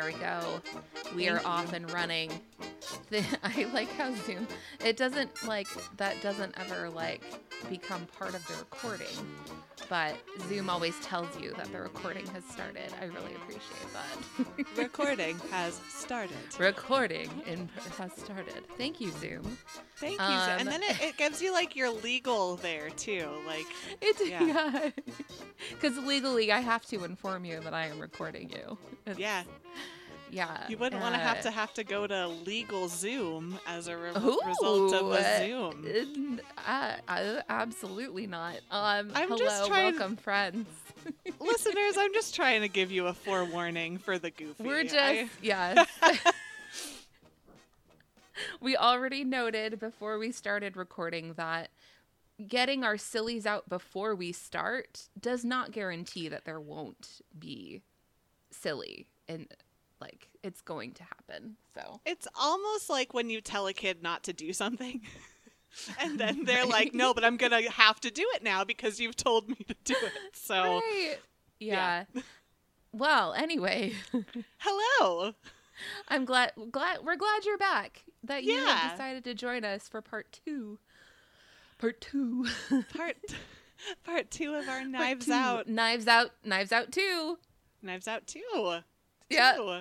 There we go. We Thank are you. off and running. The, I like how Zoom. It doesn't like that doesn't ever like become part of the recording, but Zoom always tells you that the recording has started. I really appreciate that. Recording has started. recording in, has started. Thank you, Zoom. Thank you. Um, and then it, it gives you like your legal there too. Like, It's Yeah. yeah, because legally I have to inform you that I am recording you. It's- yeah, yeah. you wouldn't want to have uh, to have to go to legal Zoom as a re- Ooh, result of uh, a Zoom. Uh, uh, absolutely not. Um, I'm hello, just trying- welcome, friends. Listeners, I'm just trying to give you a forewarning for the goofy. We're just I- yes. we already noted before we started recording that getting our sillies out before we start does not guarantee that there won't be silly and like it's going to happen. So It's almost like when you tell a kid not to do something. and then they're like, no, but I'm going to have to do it now because you've told me to do it. So, right. yeah. yeah. Well, anyway, hello. I'm glad glad we're glad you're back. That you Yeah. decided to join us for part 2. Part 2. Part part 2 of our Knives. Out. Knives Out. Knives Out 2. Knives Out 2. Yeah. Two.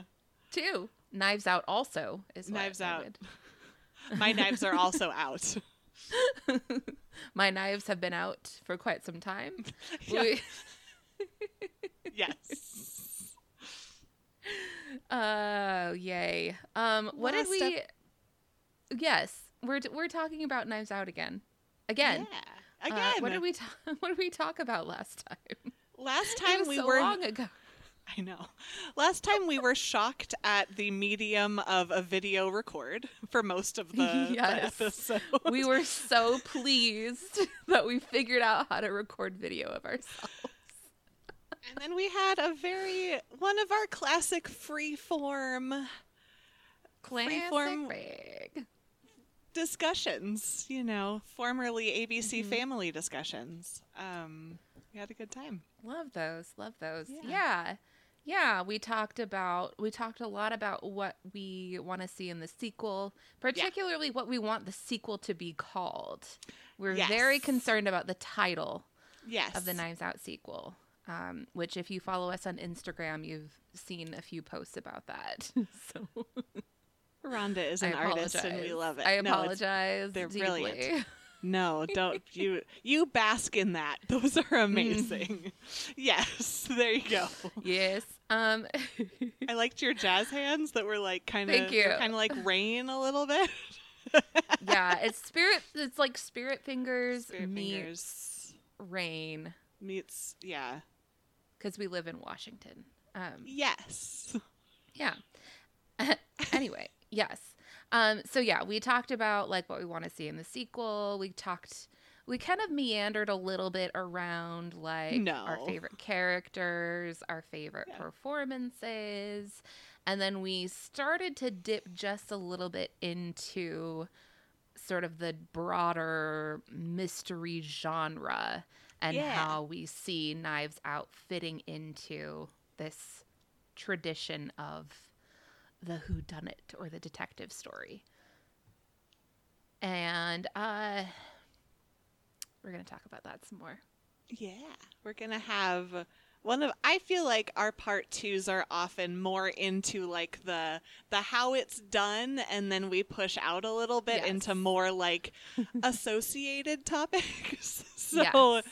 2. Knives Out also is Knives Out. My knives are also out. My knives have been out for quite some time. Yeah. We- Yes. Oh, yay. Um what did Last we Yes, we're we're talking about Knives Out again. Again. Yeah. Uh, Again. what did we ta- what did we talk about last time? Last time we so were long ago. I know. Last time we were shocked at the medium of a video record for most of the, the episode. we were so pleased that we figured out how to record video of ourselves. And then we had a very one of our classic freeform Freeform- Classic. discussions, you know, formerly ABC Mm-hmm. family discussions. Um, we had a good time. Love those. Love those. Yeah. Yeah. Yeah. we talked about we talked a lot about what we want to see in the sequel, particularly what we want the sequel to be called. We're very concerned about the title Yes. of the Knives Out sequel. Um, which, if you follow us on Instagram, you've seen a few posts about that. so Rhonda is an artist and we love it. I No, apologize. they're deeply. brilliant. No, don't you you bask in that. Those are Mm. amazing. yes, there you go. yes. Um. I liked your jazz hands that were like kind of kind of like rain a little bit. yeah, it's spirit. It's like spirit fingers Spirit meets fingers rain meets yeah. because we live in Washington. Um. Yes. Yeah. anyway, yes. Um, so yeah, we talked about like what we want to see in the sequel. We talked we kind of meandered a little bit around like our favorite characters, our favorite Yeah. performances, and then we started to dip just a little bit into sort of the broader mystery genre and Yeah. how we see Knives Out fitting into this tradition of the who done it or the detective story. And uh we're going to talk about that some more. Yeah, we're gonna have one of. I feel like our part twos are often more into like the the how it's done, and then we push out a little bit Yes. into more like associated topics. so Yes.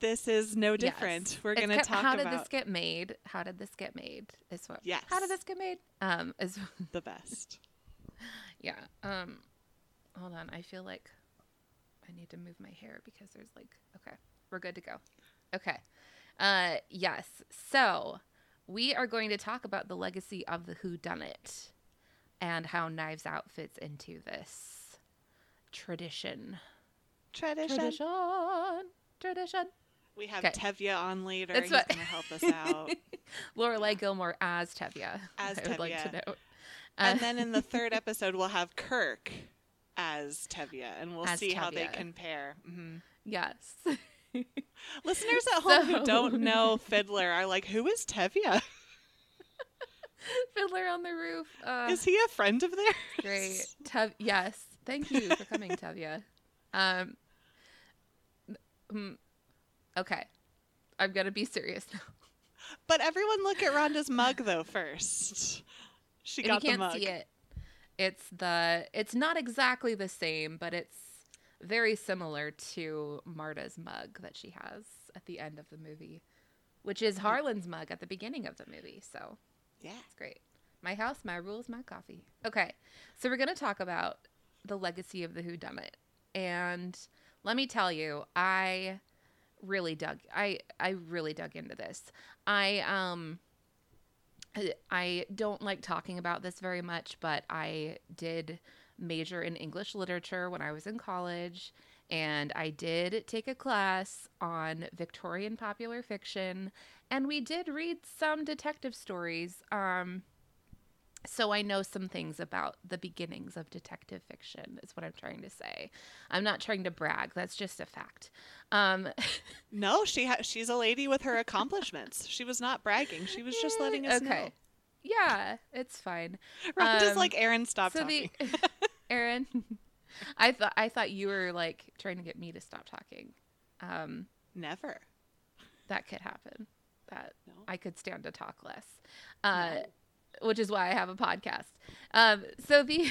This is no Yes. different. We're gonna ki- talk how did about this get made? How did this get made? Is what Yes. How did this get made? Um is the best. yeah. Um hold on. I feel like I need to move my hair because there's like okay, we're good to go. Okay. Uh yes. So, we are going to talk about the legacy of the who done it and how Knives Out fits into this tradition. Tradition. Tradition. Tradition. We have Okay. Tevye on later. That's He's what- gonna help us out. Lorelai Gilmore as Tevye. As I would like to Tevye. note. and Uh, then in the third episode, we'll have Kirk as Tevye, and we'll see how they Tevye. compare. hmm yes. Listeners at home who don't know Fiddler are like, who is Tevye? Fiddler on the Roof. Uh, Is he a friend of theirs? great. Tev- yes. Thank you for coming, Tevya. Um, okay. I'm going to be serious now. But everyone look at Rhonda's mug though first. She If got you the can't mug. see it. It's the it's not exactly the same, but it's very similar to Marta's mug that she has at the end of the movie, which is Harlan's mug at the beginning of the movie. So Yeah. it's great. My house, my rules, my coffee. Okay, so we're gonna talk about the legacy of the Who Done It, and let me tell you, I really dug. I I really dug into this. I um. I don't like talking about this very much, but I did major in English literature when I was in college, and I did take a class on Victorian popular fiction, and we did read some detective stories. Um, so I know some things about the beginnings of detective fiction. Is what I'm trying to say. I'm not trying to brag. That's just a fact. Um, No, she ha- she's a lady with her accomplishments. She was not bragging. She was just letting us okay. Yeah, it's fine. know. Rhonda's Um, like, Aaron, stop so talking. the Aaron, I thought I thought you were like trying to get me to stop talking. Um, Never. that could happen. That No. I could stand to talk less, uh, which is why I have a podcast. Um, so the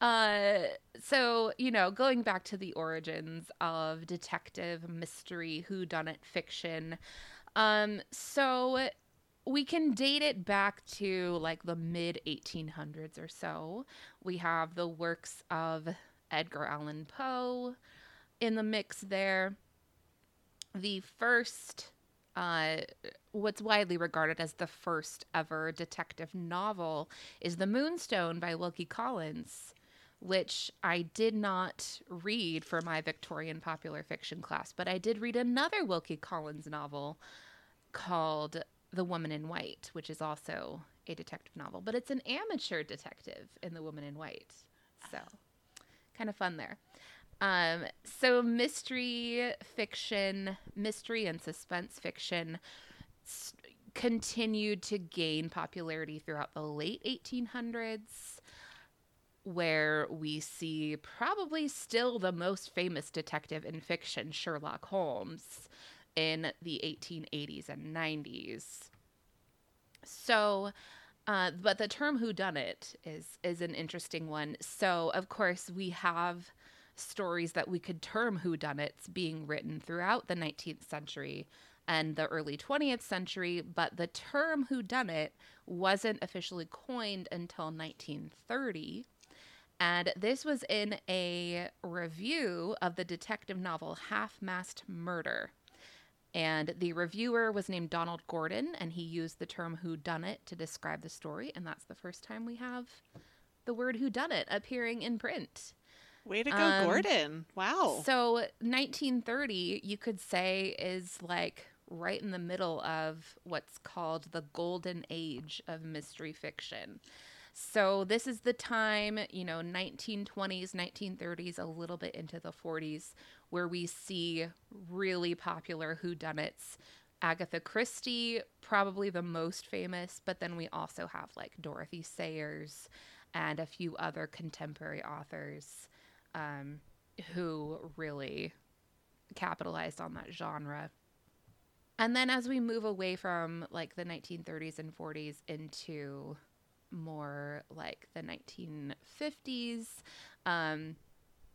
uh, so you know, going back to the origins of detective mystery whodunit fiction, um, so we can date it back to like the mid 1800s or so. We have the works of Edgar Allan Poe in the mix there. The first, uh, what's widely regarded as the first ever detective novel is The Moonstone by Wilkie Collins, which I did not read for my Victorian popular fiction class, but I did read another Wilkie Collins novel called The Woman in White, which is also a detective novel, but it's an amateur detective in The Woman in White. So, kind of fun there. Um, so mystery fiction, mystery and suspense fiction s- continued to gain popularity throughout the late 1800s where we see probably still the most famous detective in fiction, Sherlock Holmes, in the 1880s and 90s. So, uh, but the term "whodunit" is is an interesting one. So, of course, we have stories that we could term whodunits being written throughout the 19th century and the early 20th century, but the term whodunit wasn't officially coined until 1930. And this was in a review of the detective novel Half Mast Murder. And the reviewer was named Donald Gordon, and he used the term whodunit to describe the story. And that's the first time we have the word whodunit appearing in print. Way to go, Um, Gordon. Wow. So 1930, you could say, is like right in the middle of what's called the golden age of mystery fiction. So this is the time, you know, 1920s, 1930s, a little bit into the 40s, where we see really popular whodunits. Agatha Christie, probably the most famous, but then we also have like Dorothy Sayers and a few other contemporary authors um, who really capitalized on that genre. And then as we move away from like the 1930s and 40s into more like the 1950s, um,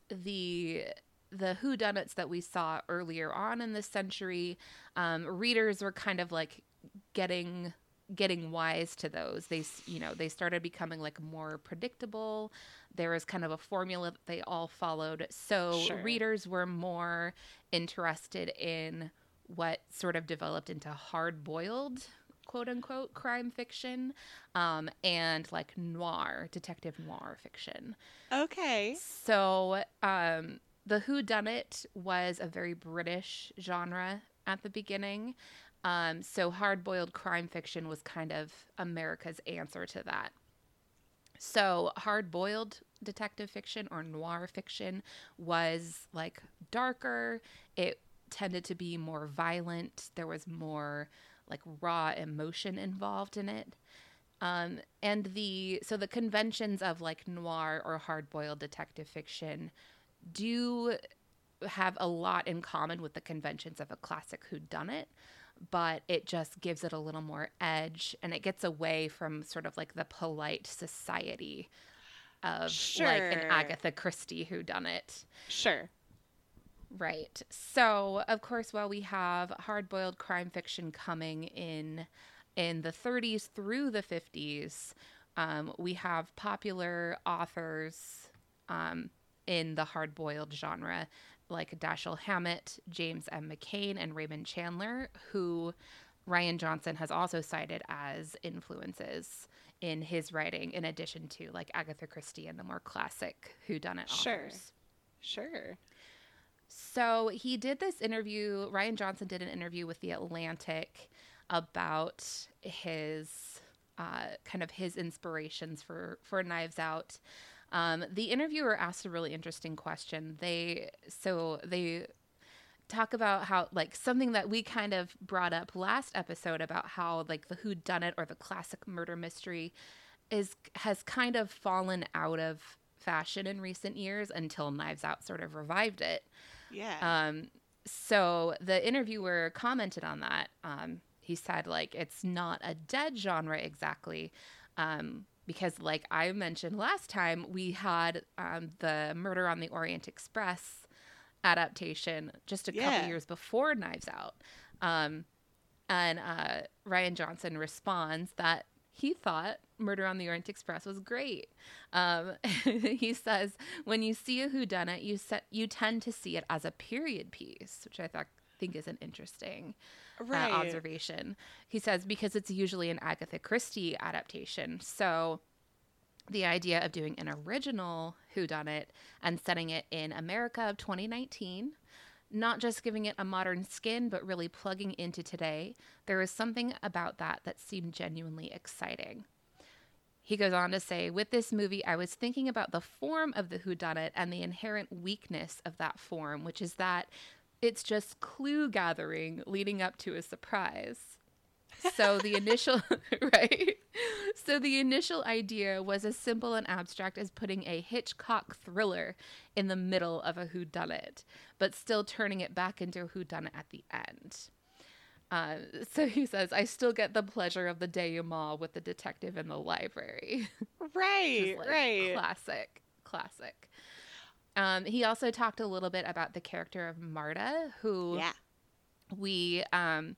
the the whodunits that we saw earlier on in this century, um, readers were kind of like getting getting wise to those. They you know they started becoming like more predictable. There was kind of a formula that they all followed, so Sure. readers were more interested in what sort of developed into hard boiled quote unquote crime fiction um, and like noir detective noir fiction okay. so um, the Who Done It was a very British genre at the beginning. Um, so hard boiled crime fiction was kind of America's answer to that. So hard boiled detective fiction or noir fiction was like darker. It tended to be more violent. There was more like raw emotion involved in it. Um, and the so the conventions of like noir or hard-boiled detective fiction do have a lot in common with the conventions of a classic whodunit, but it just gives it a little more edge and it gets away from sort of like the polite society of sure. like an Agatha Christie whodunit. Sure. Right. So, of course, while we have hard-boiled crime fiction coming in in the 30s through the 50s, um, we have popular authors um, in the hard-boiled genre like Dashiell Hammett, James M. McCain, and Raymond Chandler, who Rian Johnson has also cited as influences in his writing, in addition to like Agatha Christie and the more classic whodunit sure. authors. Sure. Sure. So he did this interview. Rian Johnson did an interview with the Atlantic about his uh, kind of his inspirations for for Knives Out. Um, the interviewer asked a really interesting question. They so they talk about how like something that we kind of brought up last episode about how like the who done it or the classic murder mystery is has kind of fallen out of fashion in recent years until Knives Out sort of revived it. Yeah. Um so the interviewer commented on that. Um he said like it's not a dead genre exactly. Um because like I mentioned last time, we had um, the Murder on the Orient Express adaptation just a yeah. couple years before Knives Out. Um, and uh, Rian Johnson responds that he thought Murder on the Orient Express was great. Um, he says, "When you see a whodunit, you set you tend to see it as a period piece," which I thought think is an interesting uh, right. uh, observation. He says because it's usually an Agatha Christie adaptation. So the idea of doing an original whodunit and setting it in America of 2019, not just giving it a modern skin, but really plugging into today, there was something about that that seemed genuinely exciting. He goes on to say, with this movie, I was thinking about the form of the whodunit and the inherent weakness of that form, which is that it's just clue gathering leading up to a surprise. So the initial, right? So the initial idea was as simple and abstract as putting a Hitchcock thriller in the middle of a whodunit, but still turning it back into a whodunit at the end. Uh, so he says, I still get the pleasure of the denouement with the detective in the library. Right, like right. Classic, classic. Um, he also talked a little bit about the character of Marta, who yeah. we um,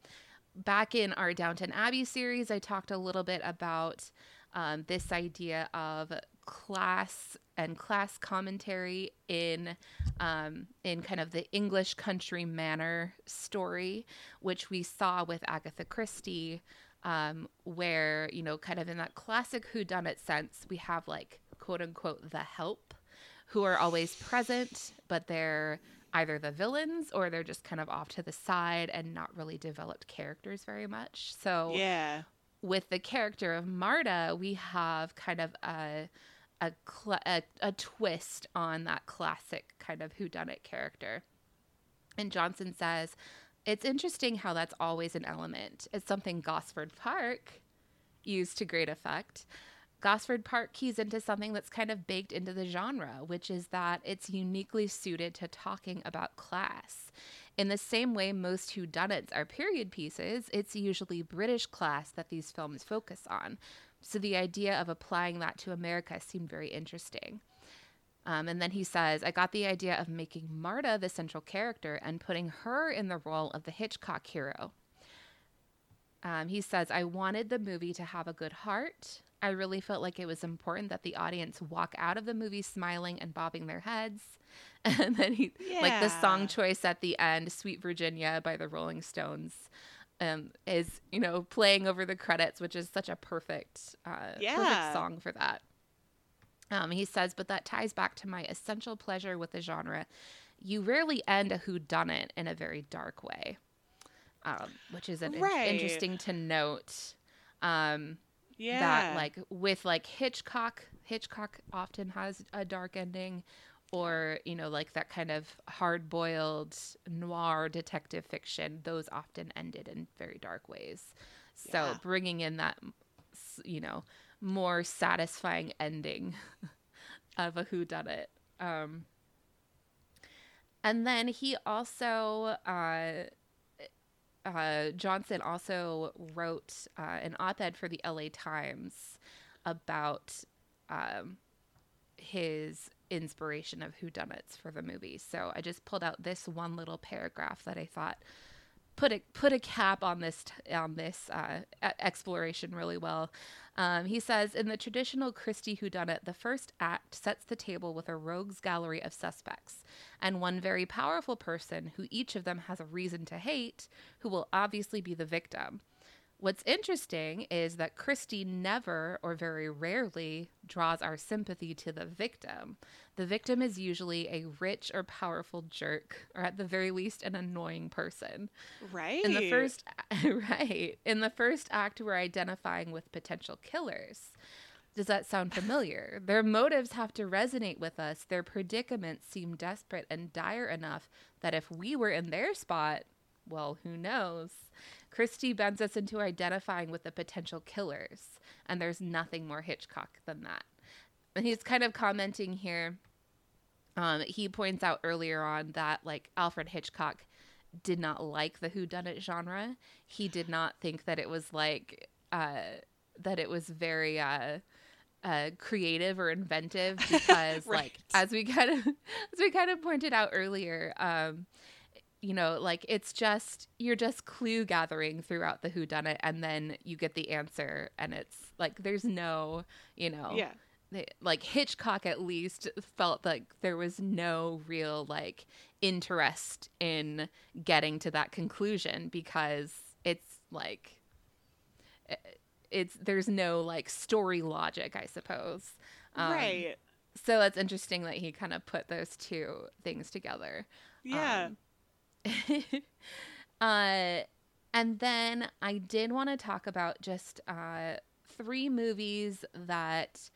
back in our Downton Abbey series, I talked a little bit about um, this idea of class and class commentary in um, in kind of the English country manor story, which we saw with Agatha Christie, um, where you know, kind of in that classic whodunit sense, we have like quote unquote the help who are always present, but they're either the villains or they're just kind of off to the side and not really developed characters very much. So yeah, with the character of Marta, we have kind of a a, cl- a, a twist on that classic kind of whodunit character. And Johnson says, it's interesting how that's always an element. It's something Gosford Park used to great effect. Gosford Park keys into something that's kind of baked into the genre, which is that it's uniquely suited to talking about class. In the same way most whodunits are period pieces, it's usually British class that these films focus on. So the idea of applying that to America seemed very interesting. Um, and then he says, I got the idea of making Marta the central character and putting her in the role of the Hitchcock hero. Um, he says, I wanted the movie to have a good heart, I really felt like it was important that the audience walk out of the movie smiling and bobbing their heads. And then he, yeah. like the song choice at the end, Sweet Virginia by the Rolling Stones, um, is, you know, playing over the credits, which is such a perfect, uh, yeah. perfect song for that. Um, he says, but that ties back to my essential pleasure with the genre. You rarely end a whodunit in a very dark way, um, which is an right. in- interesting to note. Um, yeah. That like with like Hitchcock, Hitchcock often has a dark ending, or you know like that kind of hard-boiled noir detective fiction those often ended in very dark ways so Yeah. bringing in that you know more satisfying ending of a whodunit um and then he also uh uh, Johnson also wrote uh, an op-ed for the LA Times about um, his inspiration of whodunits for the movie. So I just pulled out this one little paragraph that I thought put a put a cap on this on this uh, exploration really well. Um, he says in the traditional Christie whodunit, the first act sets the table with a rogues gallery of suspects and one very powerful person who each of them has a reason to hate, who will obviously be the victim. What's interesting is that Christie never or very rarely draws our sympathy to the victim. The victim is usually a rich or powerful jerk, or at the very least, an annoying person. Right. In the first, right, in the first act, we're identifying with potential killers. Does that sound familiar? Their motives have to resonate with us. Their predicaments seem desperate and dire enough that if we were in their spot, well, who knows? Christie bends us into identifying with the potential killers, and there's nothing more Hitchcock than that. And he's kind of commenting here. Um, he points out earlier on that like Alfred Hitchcock did not like the whodunit genre. He did not think that it was like uh, that it was very uh, uh, creative or inventive because, Right. like, as we kind of as we kind of pointed out earlier, um, you know, like it's just you're just clue gathering throughout the who done it and then you get the answer, and it's like there's no, you know, yeah. they- like Hitchcock at least felt like there was no real like interest in getting to that conclusion because it's like it's there's no like story logic I suppose. Um, right. So that's interesting that he kind of put those two things together. Yeah. Um, uh, and then I did want to talk about just uh, three movies that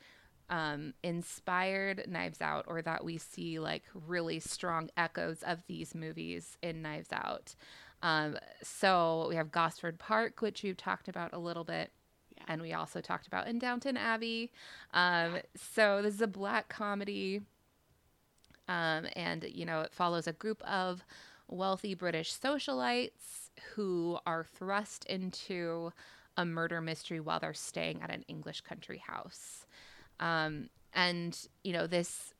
um, inspired Knives Out, or that we see like really strong echoes of these movies in Knives Out. Um, so we have Gosford Park, which we've talked about a little bit. Yeah. And we also talked about in Downton Abbey. Um, so this is a black comedy. Um, and, you know, it follows a group of wealthy British socialites who are thrust into a murder mystery while they're staying at an English country house. Um, and, you know, this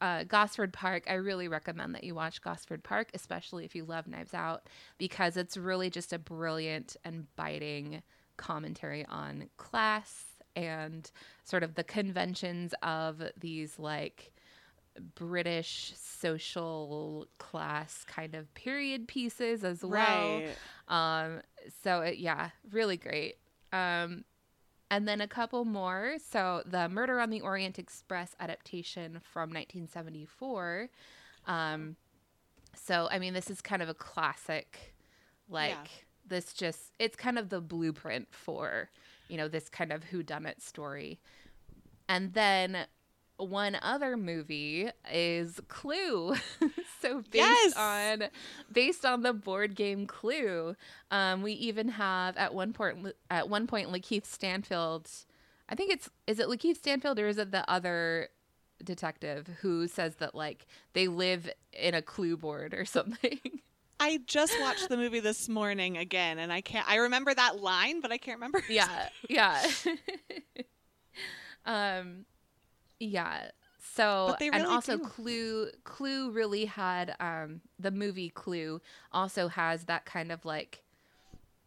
uh, Gosford Park, I really recommend that you watch Gosford Park, especially if you love Knives Out, because it's really just a brilliant and biting commentary on class and sort of the conventions of these like British social class kind of period pieces as well. Right. Um, so it, yeah, really great. Um, and then a couple more. So the Murder on the Orient Express adaptation from 1974. Um, so I mean, this is kind of a classic, like Yeah. this. Just it's kind of the blueprint for you know this kind of whodunit story. And then one other movie is Clue. so based Yes! on based on the board game Clue, um, we even have at one point at one point Lakeith Stanfield. I think it's is it Lakeith Stanfield or is it the other detective who says that like they live in a clue board or something? I just watched the movie this morning again, and I can't. I remember that line, but I can't remember. yeah, yeah. um, yeah. So they and also do. Clue Clue really had um the movie Clue also has that kind of like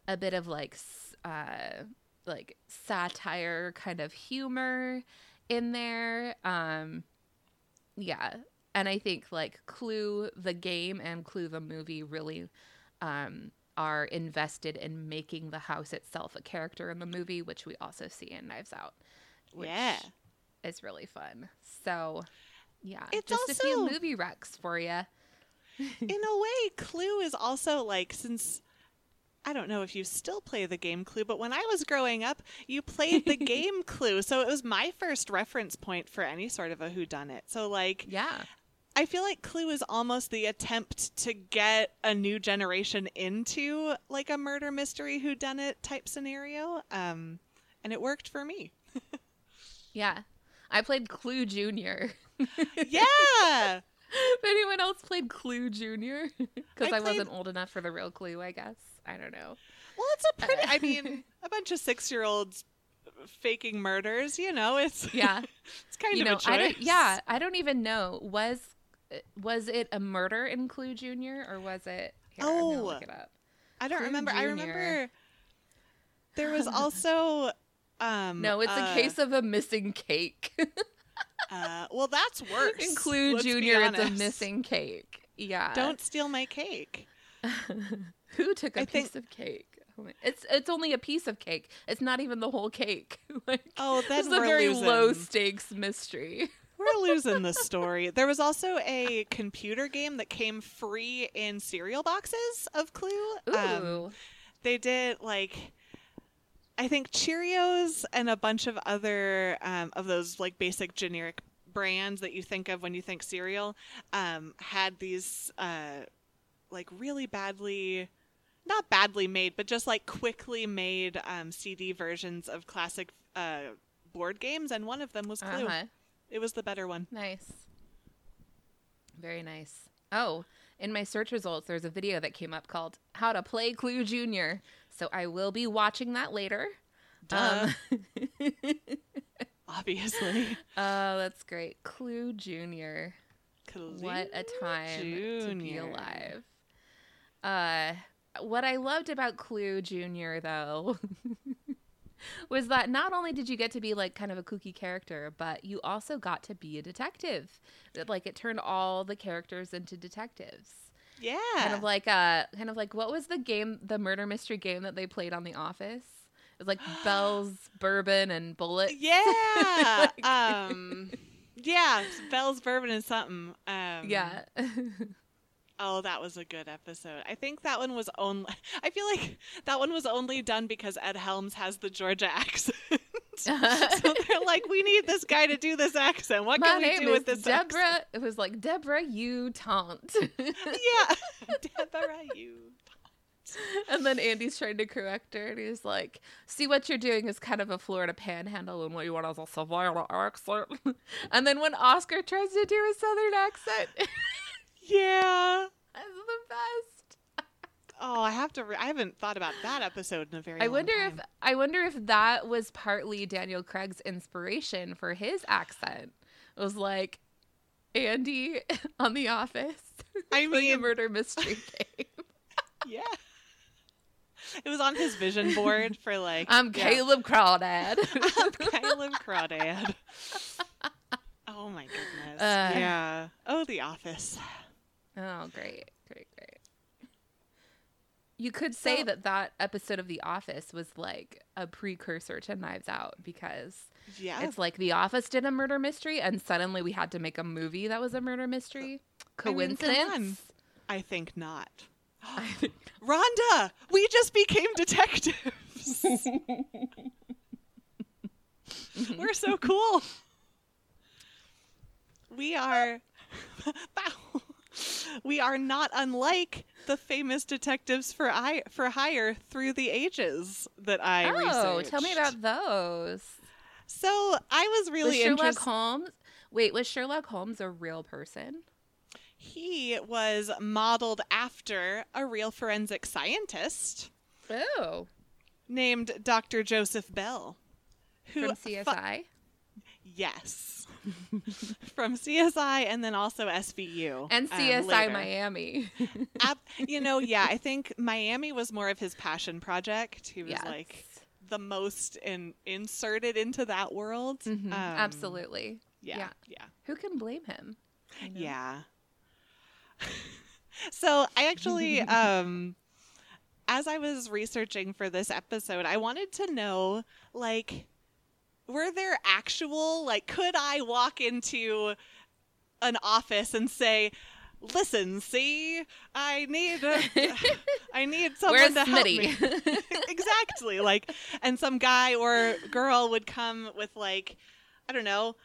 a bit of like uh like satire kind of humor in there. Um yeah. And I think like Clue the game and Clue the movie really um are invested in making the house itself a character in the movie, which we also see in Knives Out. Which Yeah. Is really fun. So, yeah, It's just a few movie recs for you. In a way, Clue is also like since I don't know if you still play the game Clue, but when I was growing up, you played the game Clue. So it was my first reference point for any sort of a whodunit. So like Yeah. I feel like Clue is almost the attempt to get a new generation into like a murder mystery whodunit type scenario. Um and it worked for me. Yeah. I played Clue Junior. Yeah. if anyone else played Clue Junior, because I I, wasn't old enough for the real Clue, I guess. I don't know. Well, it's a pretty I mean, a bunch of 6-year-olds faking murders, you know, it's Yeah. it's kind you of know, a choice. I don't. Yeah, I don't even know. Was was it a murder in Clue Junior or was it? Here, Oh. look it up. I don't Clue remember. I remember there was also um No, it's uh, a case of a missing cake. uh well that's worse. in Clue let's Junior, it's a missing cake. Yeah. Don't steal my cake. Who took a I piece think- of cake? Oh It's it's only a piece of cake. It's not even the whole cake. like, Oh, is a very losing. low stakes mystery. We're losing the story. There was also a computer game that came free in cereal boxes of Clue. Um, they did like I think Cheerios and a bunch of other um, of those like basic generic brands that you think of when you think cereal um, had these uh, like really badly not badly made but just like quickly made um, CD versions of classic uh, board games and one of them was Clue. Uh-huh. It was the better one. Nice. Very nice. Oh, in my search results, there's a video that came up called How to Play Clue Junior. So I will be watching that later. Duh. Um, Obviously. oh, that's great. Clue Junior. Clue What a time to be alive. Uh, what I loved about Clue Junior, though, was that not only did you get to be like kind of a kooky character, but you also got to be a detective. Like it turned all the characters into detectives. Yeah. Kind of like uh kind of like what was the game the murder mystery game that they played on The Office? It was like Belles, Bourbon, and Bullet. Yeah. um yeah, Bell's bourbon and something. Um Yeah. Oh, that was a good episode. I think that one was only I feel like that one was only done because Ed Helms has the Georgia accent. so they're like, we need this guy to do this accent. What My can we do with this Deborah. accent? It was like Deborah, you taunt. Yeah. Deborah, you. and then Andy's trying to correct her, and he's like, "See, what you're doing is kind of a Florida panhandle, and what you want is a Savannah accent." and then when Oscar tries to do a Southern accent, Yeah. that's the best. Oh, I have to. Re- I haven't thought about that episode in a very. I long wonder time. if I wonder if that was partly Daniel Craig's inspiration for his accent. It was like Andy on The Office. I playing a murder mystery game. Yeah. It was on his vision board for like. I'm yeah. Caleb Crawdad. I'm Caleb Crawdad. Oh my goodness. Uh. yeah. Oh, The Office. Oh, great. You could say So- that that episode of The Office was like a precursor to Knives Out because Yeah. it's like The Office did a murder mystery and suddenly we had to make a movie that was a murder mystery. I mean. Coincidence? I think not. I think Rhonda, we just became detectives. We're so cool. We are. Bow. We are not unlike the famous detectives for I for hire through the ages that I oh, researched. tell me about those. So I was Was really Sherlock interested. Holmes? Wait, was Sherlock Holmes a real person? He was modeled after a real forensic scientist Oh, named Dr. Joseph Bell. Who from fu- CSI. yes. From CSI and then also SVU. and um, CSI later. Miami. Ab- you know, yeah, I think Miami was more of his passion project. He was Yes. like the most in- inserted into that world. Mhm, Um, Absolutely. Yeah. yeah. Yeah. Who can blame him? Yeah. so I actually, um, as I was researching for this episode, I wanted to know, like, were there actual, like, could I walk into an office and say, listen, see, I need a, I need someone Where's to help me. Exactly. Like, and some guy or girl would come with like, I don't know,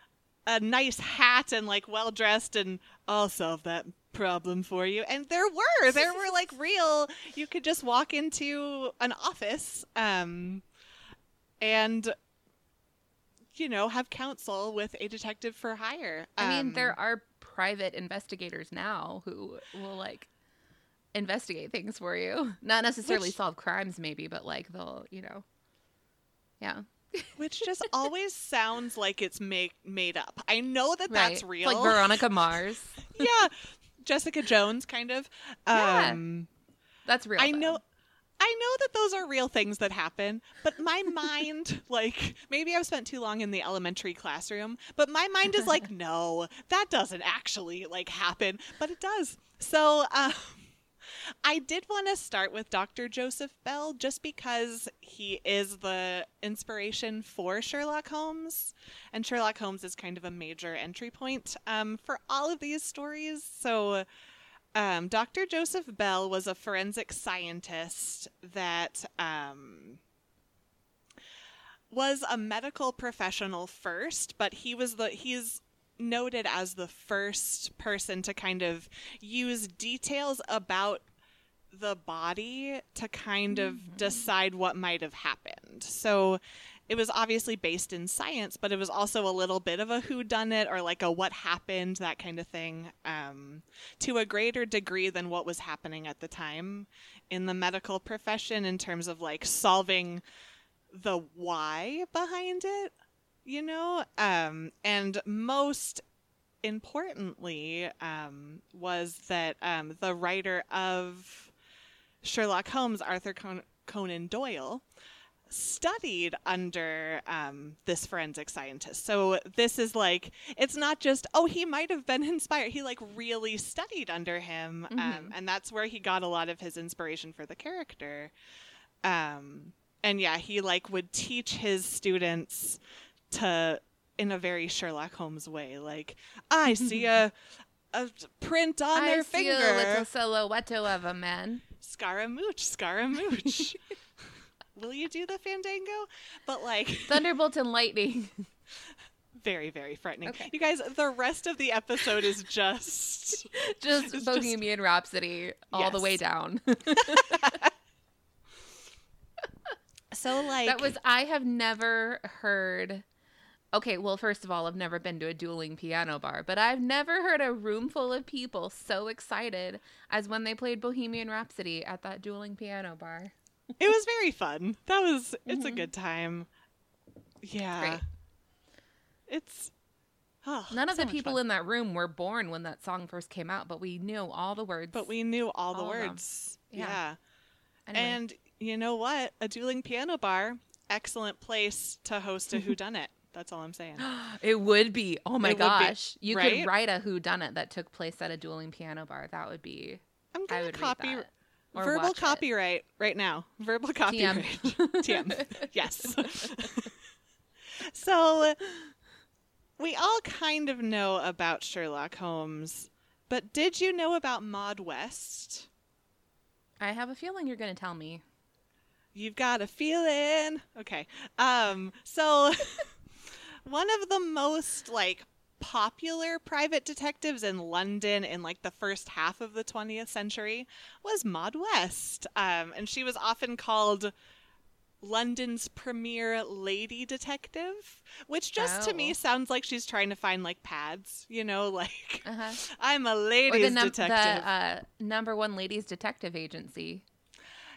a nice hat and like well dressed, and I'll solve that problem for you. And there were, there were like real. You could just walk into an office, um, and you know have counsel with a detective for hire. I mean, Um, there are private investigators now who will like investigate things for you. Not necessarily Which- solve crimes, maybe, but like they'll, you know, yeah, which just always sounds like it's make made up. I know that right. that's real. Like Veronica Mars. yeah, Jessica Jones, kind of. Yeah. Um, That's real. I though. know. I know that those are real things that happen, but my mind, like, maybe I've spent too long in the elementary classroom, but my mind is like, no, that doesn't actually, like, happen, but it does. So, um, I did want to start with Dr. Joseph Bell just because he is the inspiration for Sherlock Holmes, and Sherlock Holmes is kind of a major entry point um, for all of these stories. So, um, Dr. Joseph Bell was a forensic scientist that um, was a medical professional first, but he was the he's noted as the first person to kind of use details about the body to kind of decide what might have happened. So it was obviously based in science, but it was also a little bit of a who done it or like a what happened, that kind of thing, um, to a greater degree than what was happening at the time in the medical profession in terms of like solving the why behind it, you know? Um, and most importantly um, was that um, the writer of Sherlock Holmes, Arthur Con- Conan Doyle, studied under um, this forensic scientist. So this is like, it's not just, oh, he might have been inspired. He like really studied under him. Um, Mhm. and that's where he got a lot of his inspiration for the character. Um, and yeah, he like would teach his students to, in a very Sherlock Holmes way, like, I see a, a print on I their see finger. a little silhouette of a man. Scaramouche, Scaramouche. Will you do the fandango? But like, Thunderbolt and lightning. very, very frightening. Okay. You guys, the rest of the episode is just. just It's just- Bohemian Rhapsody all the way down. So like that was I have never heard Okay, well first of all, I've never been to a dueling piano bar, but I've never heard a room full of people so excited as when they played Bohemian Rhapsody at that dueling piano bar. It was very fun. That was it's a Mhm. good time. Yeah. Great. It's oh, None of so the people fun. in that room were born when that song first came out, but we knew all the words. But we knew all the all of them. words. Yeah. yeah. Anyway. And you know what? A dueling piano bar, excellent place to host a whodunit. That's all I'm saying. it would be. Oh my It would be, gosh. you right? could write a who done it that took place at a dueling piano bar. That would be I'm gonna would copy read that. Or verbal watch it. copyright right now. Verbal copyright. TM. Yes. so we all kind of know about Sherlock Holmes, but did you know about Maud West? I have a feeling you're going to tell me. You've got a feeling. Okay. Um so one of the most like popular private detectives in London in like the first half of the 20th century was Maud West. Um and she was often called London's premier lady detective, which just to me Oh. sounds like she's trying to find like pads, you know, like Uh-huh. I'm a ladies the, num- the detective. uh, number one ladies detective agency,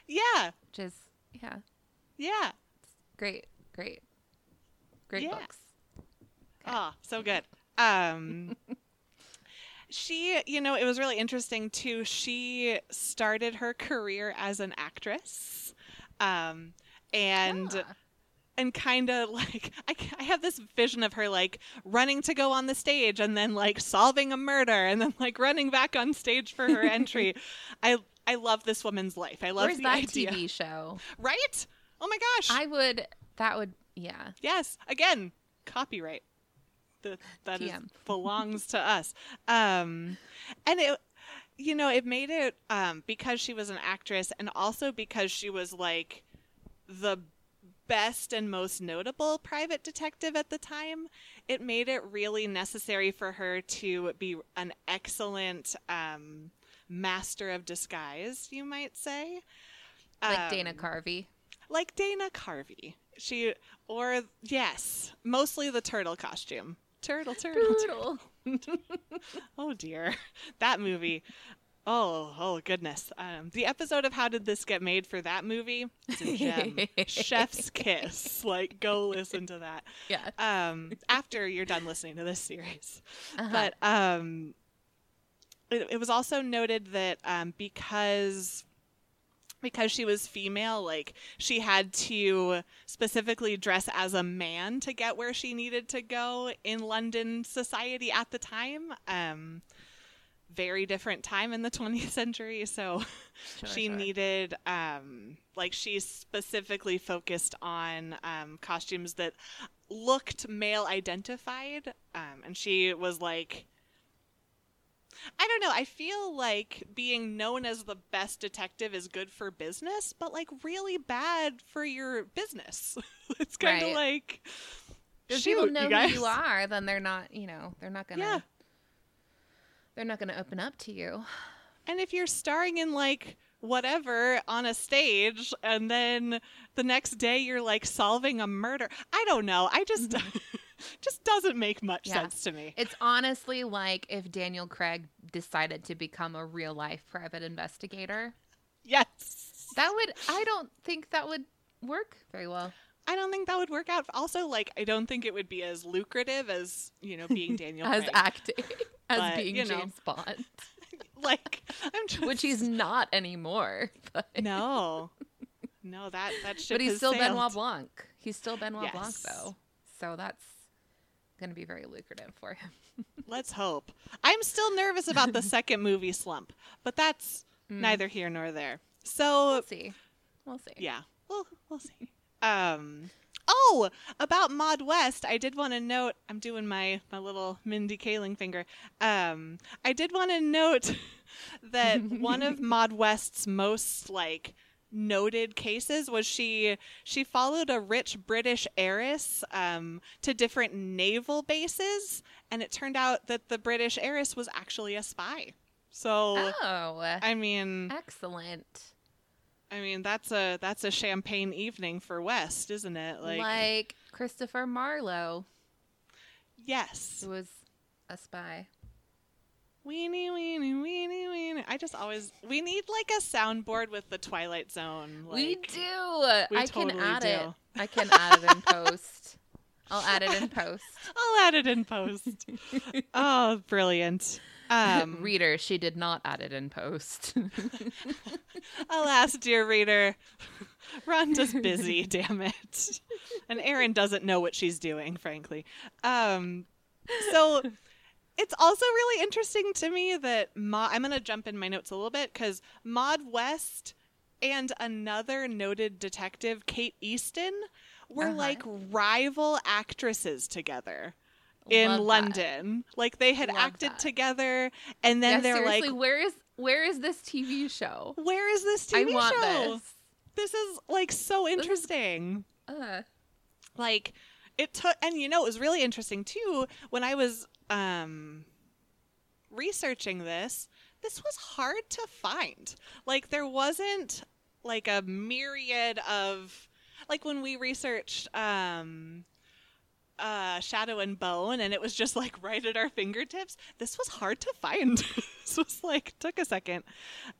yeah, which is, yeah, yeah. great, great, great Yeah. books. Oh, so good. Um, she, you know, it was really interesting too. She started her career as an actress, um, and Ah. and kind of like I, I have this vision of her like running to go on the stage and then like solving a murder and then like running back on stage for her entry. I I love this woman's life. I love Where's the that idea. TV show? Right? Oh my gosh. I would, that would, yeah. Yes, again, copyright. The, that is- belongs to us. Um, and it you know, it made it um, because she was an actress and also because she was like the best and most notable private detective at the time. It made it really necessary for her to be an excellent um, master of disguise, you might say. Like Dana Um, Carvey. like Dana Carvey. She or yes, mostly the turtle costume. Turtle, turtle, turtle. Oh dear, that movie. Oh, oh goodness. Um, the episode of How Did This Get Made for that movie is a gem. Chef's kiss. Like, go listen to that. Yeah. Um, after you're done listening to this series. Uh-huh. But um, it, it was also noted that um, because because she was female, like she had to specifically dress as a man to get where she needed to go in London society at the time. Um, very different time in the 20th century, so Sure, she sure. needed um, like she specifically focused on um, costumes that looked male identified, um, and she was like. I don't know. I feel like being known as the best detective is good for business, but like really bad for your business. it's kind of Right. like If shoot, people know you who you are, then they're not, you know, they're not gonna. Yeah. They're not gonna open up to you. And if you're starring in like whatever on a stage and then the next day you're like solving a murder, I don't know. I just mm-hmm. just doesn't make much. Yeah. sense to me. It's honestly like if Daniel Craig decided to become a real life private investigator. Yes. That would. I don't think that would work very well. I don't think that would work out. Also, like I don't think it would be as lucrative as, you know, being Daniel as Craig. acting, as But, being you know. James Bond, like I'm just which he's not anymore. But, No. No, that that ship but he's still sailed. Benoit Blanc. He's still Benoit Blanc though, so that's going to be very lucrative for him. Let's hope. I'm still nervous about the second movie slump, but that's Mm. neither here nor there. So We'll see. We'll see. yeah, we'll we'll see. Um. Oh, about Maud West, I did want to note. I'm doing my my little Mindy Kaling finger. Um, I did want to note that one of Maud West's most like noted cases was she she followed a rich British heiress um, to different naval bases, and it turned out that the British heiress was actually a spy. So Oh, I mean, excellent. I mean that's a that's a champagne evening for West, isn't it? Like, Christopher Marlowe, yes. who was a spy. Weenie, weenie, weenie, weenie. I just always we need like a soundboard with the Twilight Zone. we do. we I totally can add it. I can add it in post. I'll add it in post. I'll add it in post. oh, brilliant. Um, Reader, she did not add it in post. alas, dear reader, Ron Rhonda's busy. damn it, and Erin doesn't know what she's doing. Frankly, um, so it's also really interesting to me that Ma- I'm going to jump in my notes a little bit because Maud West and another noted detective, Kate Easton, were Uh-huh. like rival actresses together in Love that. London. Like they had Love acted that. together, and then yeah, they're seriously, like, where is where is this TV show? "Where is this TV I want show? this. This is like so is- interesting." Uh, like it took and you know it was really interesting too when i was um researching this this was hard to find. Like there wasn't like a myriad of like when we researched um uh shadow and bone and it was just like right at our fingertips this was hard to find this was like took a second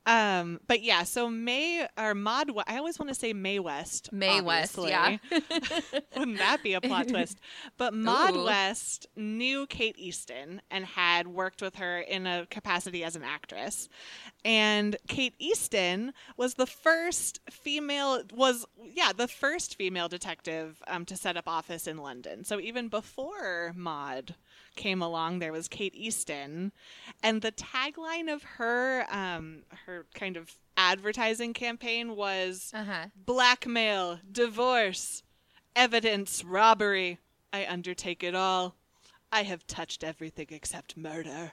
um but yeah so may or Maud i always want to say Mae West Mae West, yeah. Wouldn't that be a plot twist? But Maud Ooh. West knew Kate Easton and had worked with her in a capacity as an actress. And Kate Easton was the first female was yeah, the first female detective um, to set up office in London. So even before Maud came along, there was Kate Easton, and the tagline of her um, her kind of advertising campaign was uh huh. blackmail, divorce, evidence, robbery. I undertake it all. I have touched everything except murder.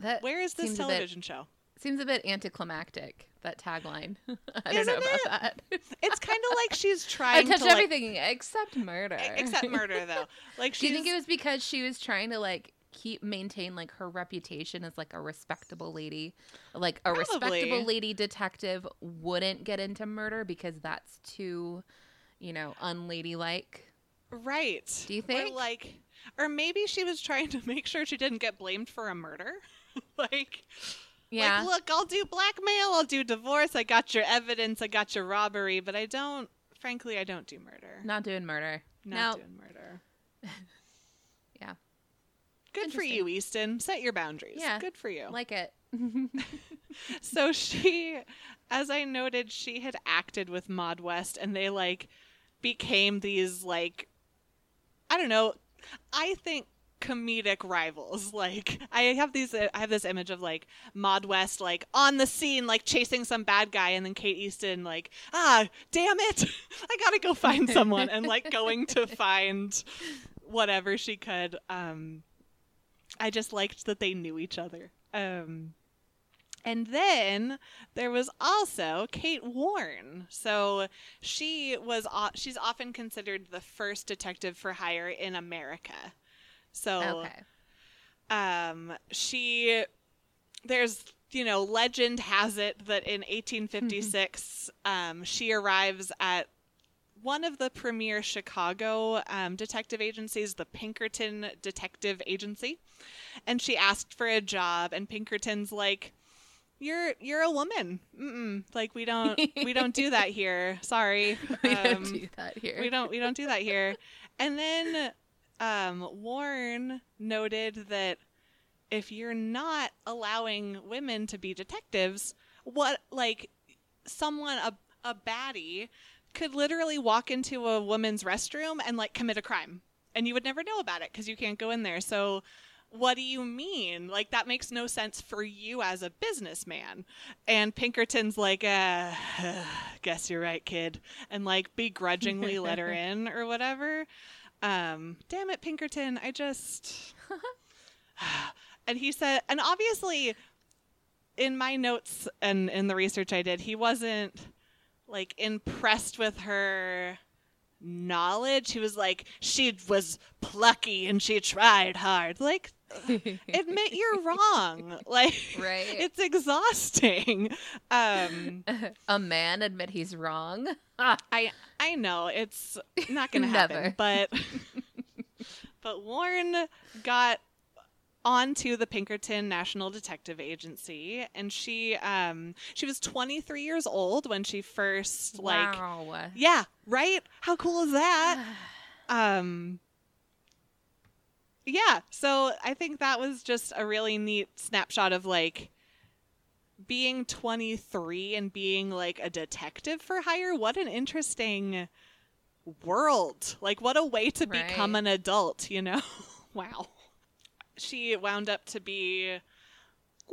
That Where is this a bit- television show? Seems a bit anticlimactic. That tagline. I don't Isn't know about it? that. It's kind of like she's I trying touched to like, everything except murder. except murder though. Like Do you think it was because she was trying to like keep maintain like her reputation as like a respectable lady? Like a respectable lady detective wouldn't get into murder because that's too, you know, unladylike. right? Do you Or think? like, or maybe she was trying to make sure she didn't get blamed for a murder. like, Yeah. like, look, I'll do blackmail, I'll do divorce, I got your evidence, I got your robbery, but I don't. Frankly, I don't do murder. Not doing murder. Not no. doing murder. Yeah. Good for you, Easton. Set your boundaries. Yeah. Good for you. Like it. so she, as I noted, she had acted with Maud West, and they like became these like, I don't know. I think comedic rivals. Like I have these, I have this image of like Maud West like on the scene, like chasing some bad guy, and then Kate Easton like, ah, damn it, I gotta go find someone, and like going to find whatever she could. Um, I just liked that they knew each other. Um, and then there was also Kate Warren. So she was she's often considered the first detective for hire in America. So Okay. um she there's you know legend has it that in 1856 um she arrives at one of the premier Chicago um, detective agencies, the Pinkerton Detective Agency, and she asked for a job, and Pinkerton's like, "You're you're a woman, Mm-mm. like we don't we don't do that here. Sorry, we don't Um, do that here. we don't we don't do that here." And then um, Warren noted that if you're not allowing women to be detectives, what like someone a a baddie could literally walk into a woman's restroom and like commit a crime. And you would never know about it because you can't go in there. So what do you mean? Like that makes no sense for you as a businessman. And pinkerton's like uh guess you're right kid and like begrudgingly let her in or whatever um damn it pinkerton i just and he said and obviously in my notes and in the research i did he wasn't like impressed with her knowledge. He was like she was plucky and she tried hard. Like admit you're wrong like Right. it's exhausting um a man admit he's wrong. I i know it's not gonna happen but but warren got onto the pinkerton national detective agency and she um she was 23 years old when she first like wow. yeah right how cool is that um yeah so i think that was just a really neat snapshot of like being 23 and being like a detective for hire. What an interesting world. Like what a way to become an adult you know? Wow. She wound up to be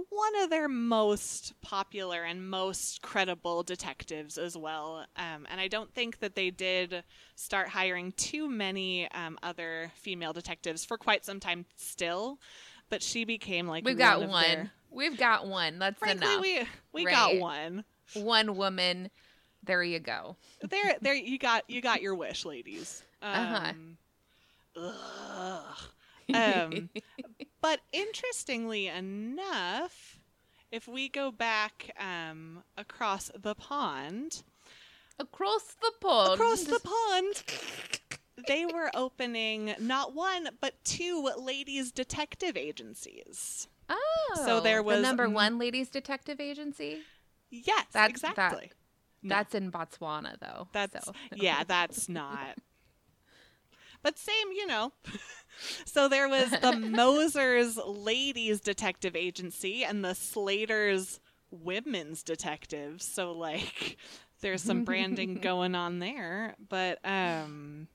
one of their most popular and most credible detectives as well. Um, and I don't think that they did start hiring too many um, other female detectives for quite some time still. But she became like We've got of one. their- We've got one. That's Frankly, enough. we we got one. One woman. There you go. There, there. You got you got your wish, ladies. Uh-huh. Um, ugh. Um, but interestingly enough, if we go back um, across the pond, Across the pond. across the pond, they were opening not one but two ladies detective agencies. Oh. So there was the number one ladies detective agency. Yes, That's- exactly. No. That's in Botswana, though. That's so. yeah, that's not. But same, you know. so there was the Mosers Ladies Detective Agency and the Slaters Women's Detectives. So like there's some branding going on there, but um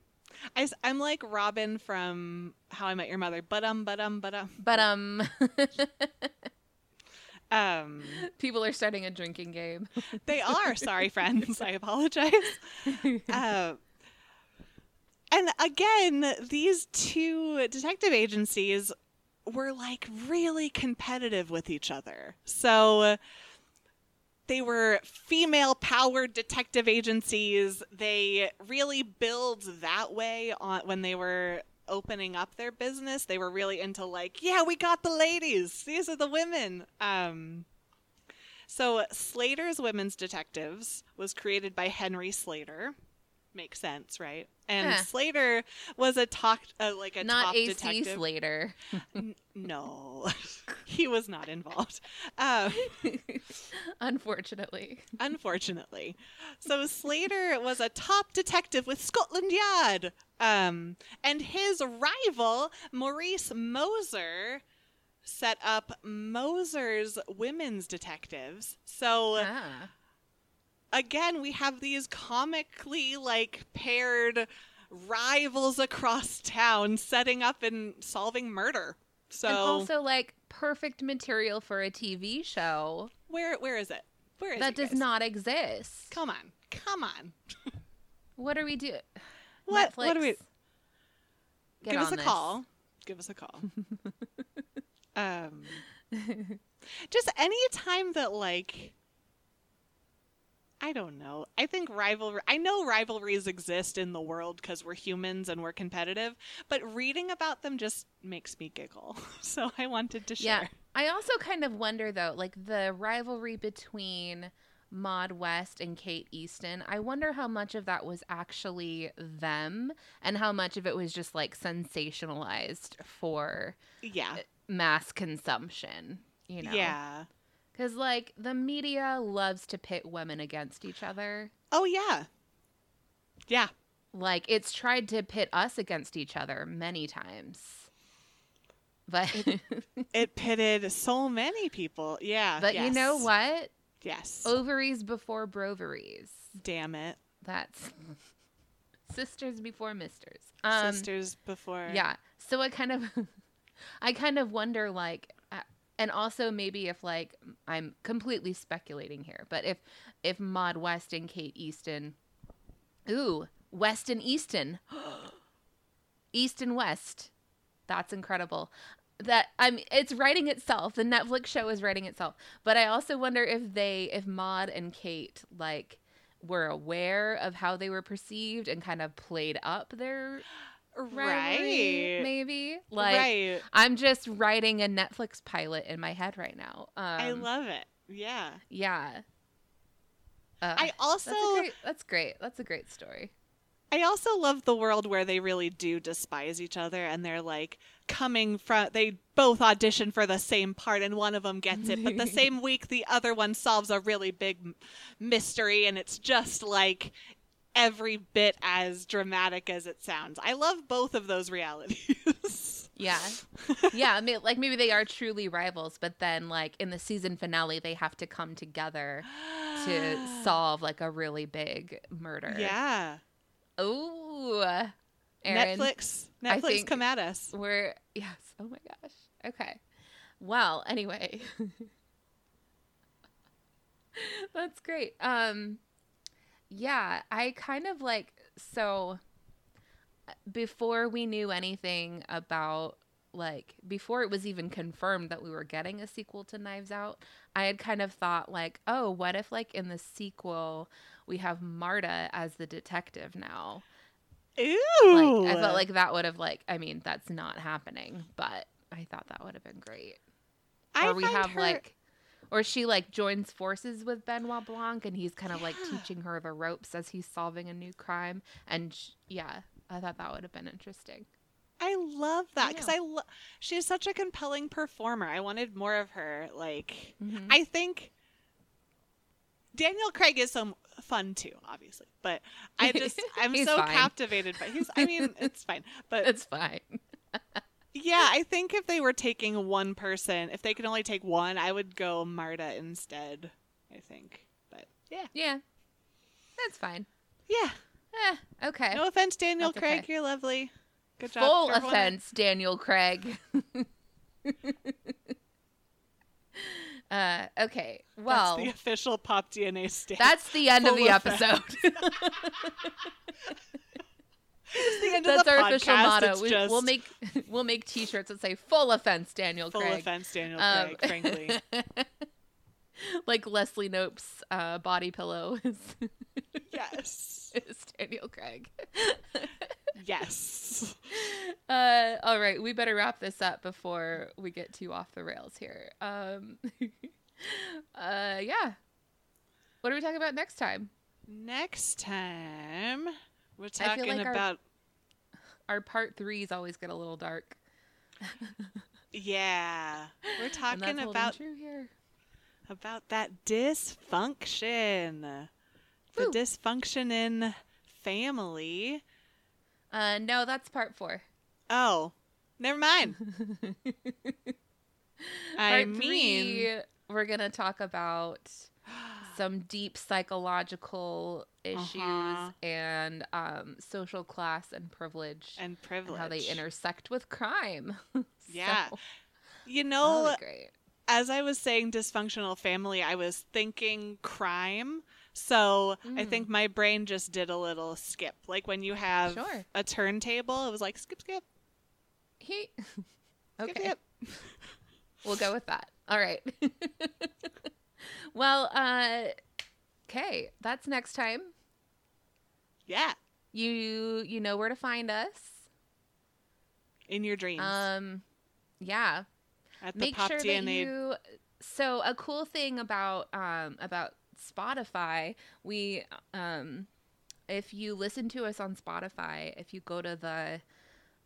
I, am like Robin from How I Met Your Mother. But um, but um, but um. But um, Um, people are starting a drinking game. they are. Sorry, friends. I apologize. Uh, and again, these two detective agencies were like really competitive with each other. So they were female powered detective agencies. They really build that way on when they were opening up their business. They were really into like, yeah, we got the ladies. These are the women. Um so Slater's Women's Detectives was created by Henry Slater. Makes sense, right? And Huh. Slater was a talk uh, like a Not top AC detective. Slater. N- no, he was not involved. Um, Unfortunately. unfortunately. So Slater was a top detective with Scotland Yard. Um, and his rival, Maurice Moser, set up Moser's Women's Detectives. So Ah. Again, we have these comically like paired rivals across town setting up and solving murder. So and also like perfect material for a TV show where where is it? Where is that it, does guys? not exist. Come on. Come on. What are we doing? What what do we give us a this. call. Give us a call. um just any time that like I don't know. I think rivalry I know rivalries exist in the world cuz we're humans and we're competitive, but reading about them just makes me giggle. So I wanted to share. Yeah. I also kind of wonder though, like the rivalry between Maud West and Kate Easton. I wonder how much of that was actually them and how much of it was just like sensationalized for Yeah. mass consumption, you know. Yeah. Cuz like the media loves to pit women against each other. Oh yeah. Yeah. Like it's tried to pit us against each other many times. But It pitted so many people. Yeah. but you know what? Yes. Ovaries before broveries. Damn it. That's sisters before misters. Um, Sisters before. Yeah. So I kind of, I kind of wonder like, and also maybe if like I'm completely speculating here, but if if Maud West and Kate Easton, ooh, West and Easton, East and West, that's incredible. That I'm, it's writing itself. The Netflix show is writing itself. But I also wonder if they, if Maud and Kate like were aware of how they were perceived and kind of played up their rivalry, Right. maybe. Like right. I'm just writing a Netflix pilot in my head right now. Um, I love it. Yeah. Yeah. Uh, I also that's great. That's great. That's a great story. I also love the world where they really do despise each other and they're like coming from they both audition for the same part and one of them gets it but the same week the other one solves a really big mystery and it's just like every bit as dramatic as it sounds. I love both of those realities. Yeah. yeah. I mean, like maybe they are truly rivals, but then like in the season finale, they have to come together to solve like a really big murder. Yeah. Ooh. Aaron, Netflix Netflix come at us. We're yes. Oh my gosh. Okay. Well, anyway. That's great. Um yeah, I kind of like so uh, before we knew anything about like before it was even confirmed that we were getting a sequel to Knives Out, I had kind of thought like, "Oh, what if like in the sequel we have Marta as the detective now?" Ooh. Like I felt like that would have like I mean, that's not happening, but I thought that would have been great. I or we have her- like or she like joins forces with Benoit Blanc and he's kind of like teaching her the ropes as he's solving a new crime and sh- yeah, I thought that would have been interesting. I love that because Yeah. I lo- she's such a compelling performer. I wanted more of her. Like Mhm. I think Daniel Craig is so fun too, obviously, but I just I'm so fine. captivated by he's. I mean, it's fine, but It's fine. yeah, I think if they were taking one person, if they could only take one, I would go Marta instead. I think, but yeah, Yeah. That's fine. yeah. Eh, okay. No offense, Daniel That's Craig, okay. you're lovely. Good job. Full everyone. offense, Daniel Craig. uh, okay. Well, That's the official Pop DNA stand. That's the end of the effect. episode. It's the end of That's the our official motto. We, we'll make we'll make T-shirts that say "Full offense, Daniel Craig. full Craig." offense, Daniel Um, Craig. Frankly, like Leslie Knope's uh, body pillow is, yes, is Daniel Craig. yes. Uh, all right, we better wrap this up before we get too off the rails here. Um, uh, yeah. What are we talking about next time? Next time, we're I talking like about Our part threes always get a little dark. yeah, we're talking about true here. about that dysfunction, the dysfunction in family. Uh, no, that's part four. Oh, never mind. I part mean, three, we're gonna talk about some deep psychological issues Uh-huh. and um, social class and privilege and privilege. and how they intersect with crime. Yeah. So, You know, great. as I was saying dysfunctional family, I was thinking crime. So I Mm. think my brain just did a little skip. Like when you have Sure. a turntable, it was like skip, skip, He. skip, okay. skip. We'll go with that. All right. Well, uh okay, that's next time. Yeah, You you know where to find us. in your dreams. Um yeah. At the Make Pop sure that you So a cool thing about um about Spotify, we um if you listen to us on Spotify, if you go to the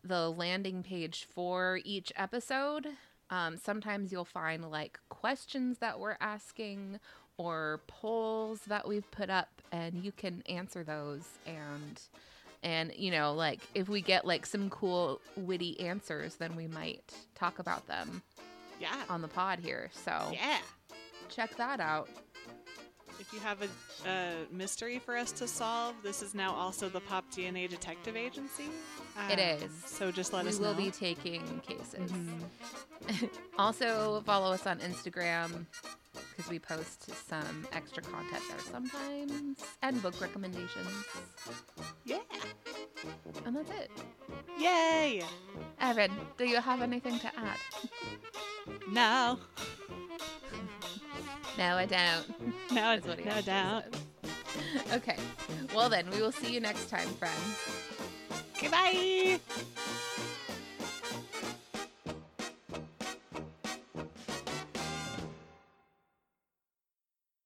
the landing page for each episode, um, sometimes you'll find like questions that we're asking or polls that we've put up, and you can answer those. And and you know, like if we get like some cool witty answers, then we might talk about them yeah, on the pod here. So yeah. check that out. If you have a, a mystery for us to solve, this is now also the Pop DNA Detective Agency. It Um, is. So just let we us know. We will be taking cases. Mhm. also, follow us on Instagram because we post some extra content there sometimes and book recommendations. Yeah. And that's it. Yay. Evan, do you have anything to add? No. No, I don't. No, he no actually doubt. said. Okay. Well, then, we will see you next time, friends. Goodbye.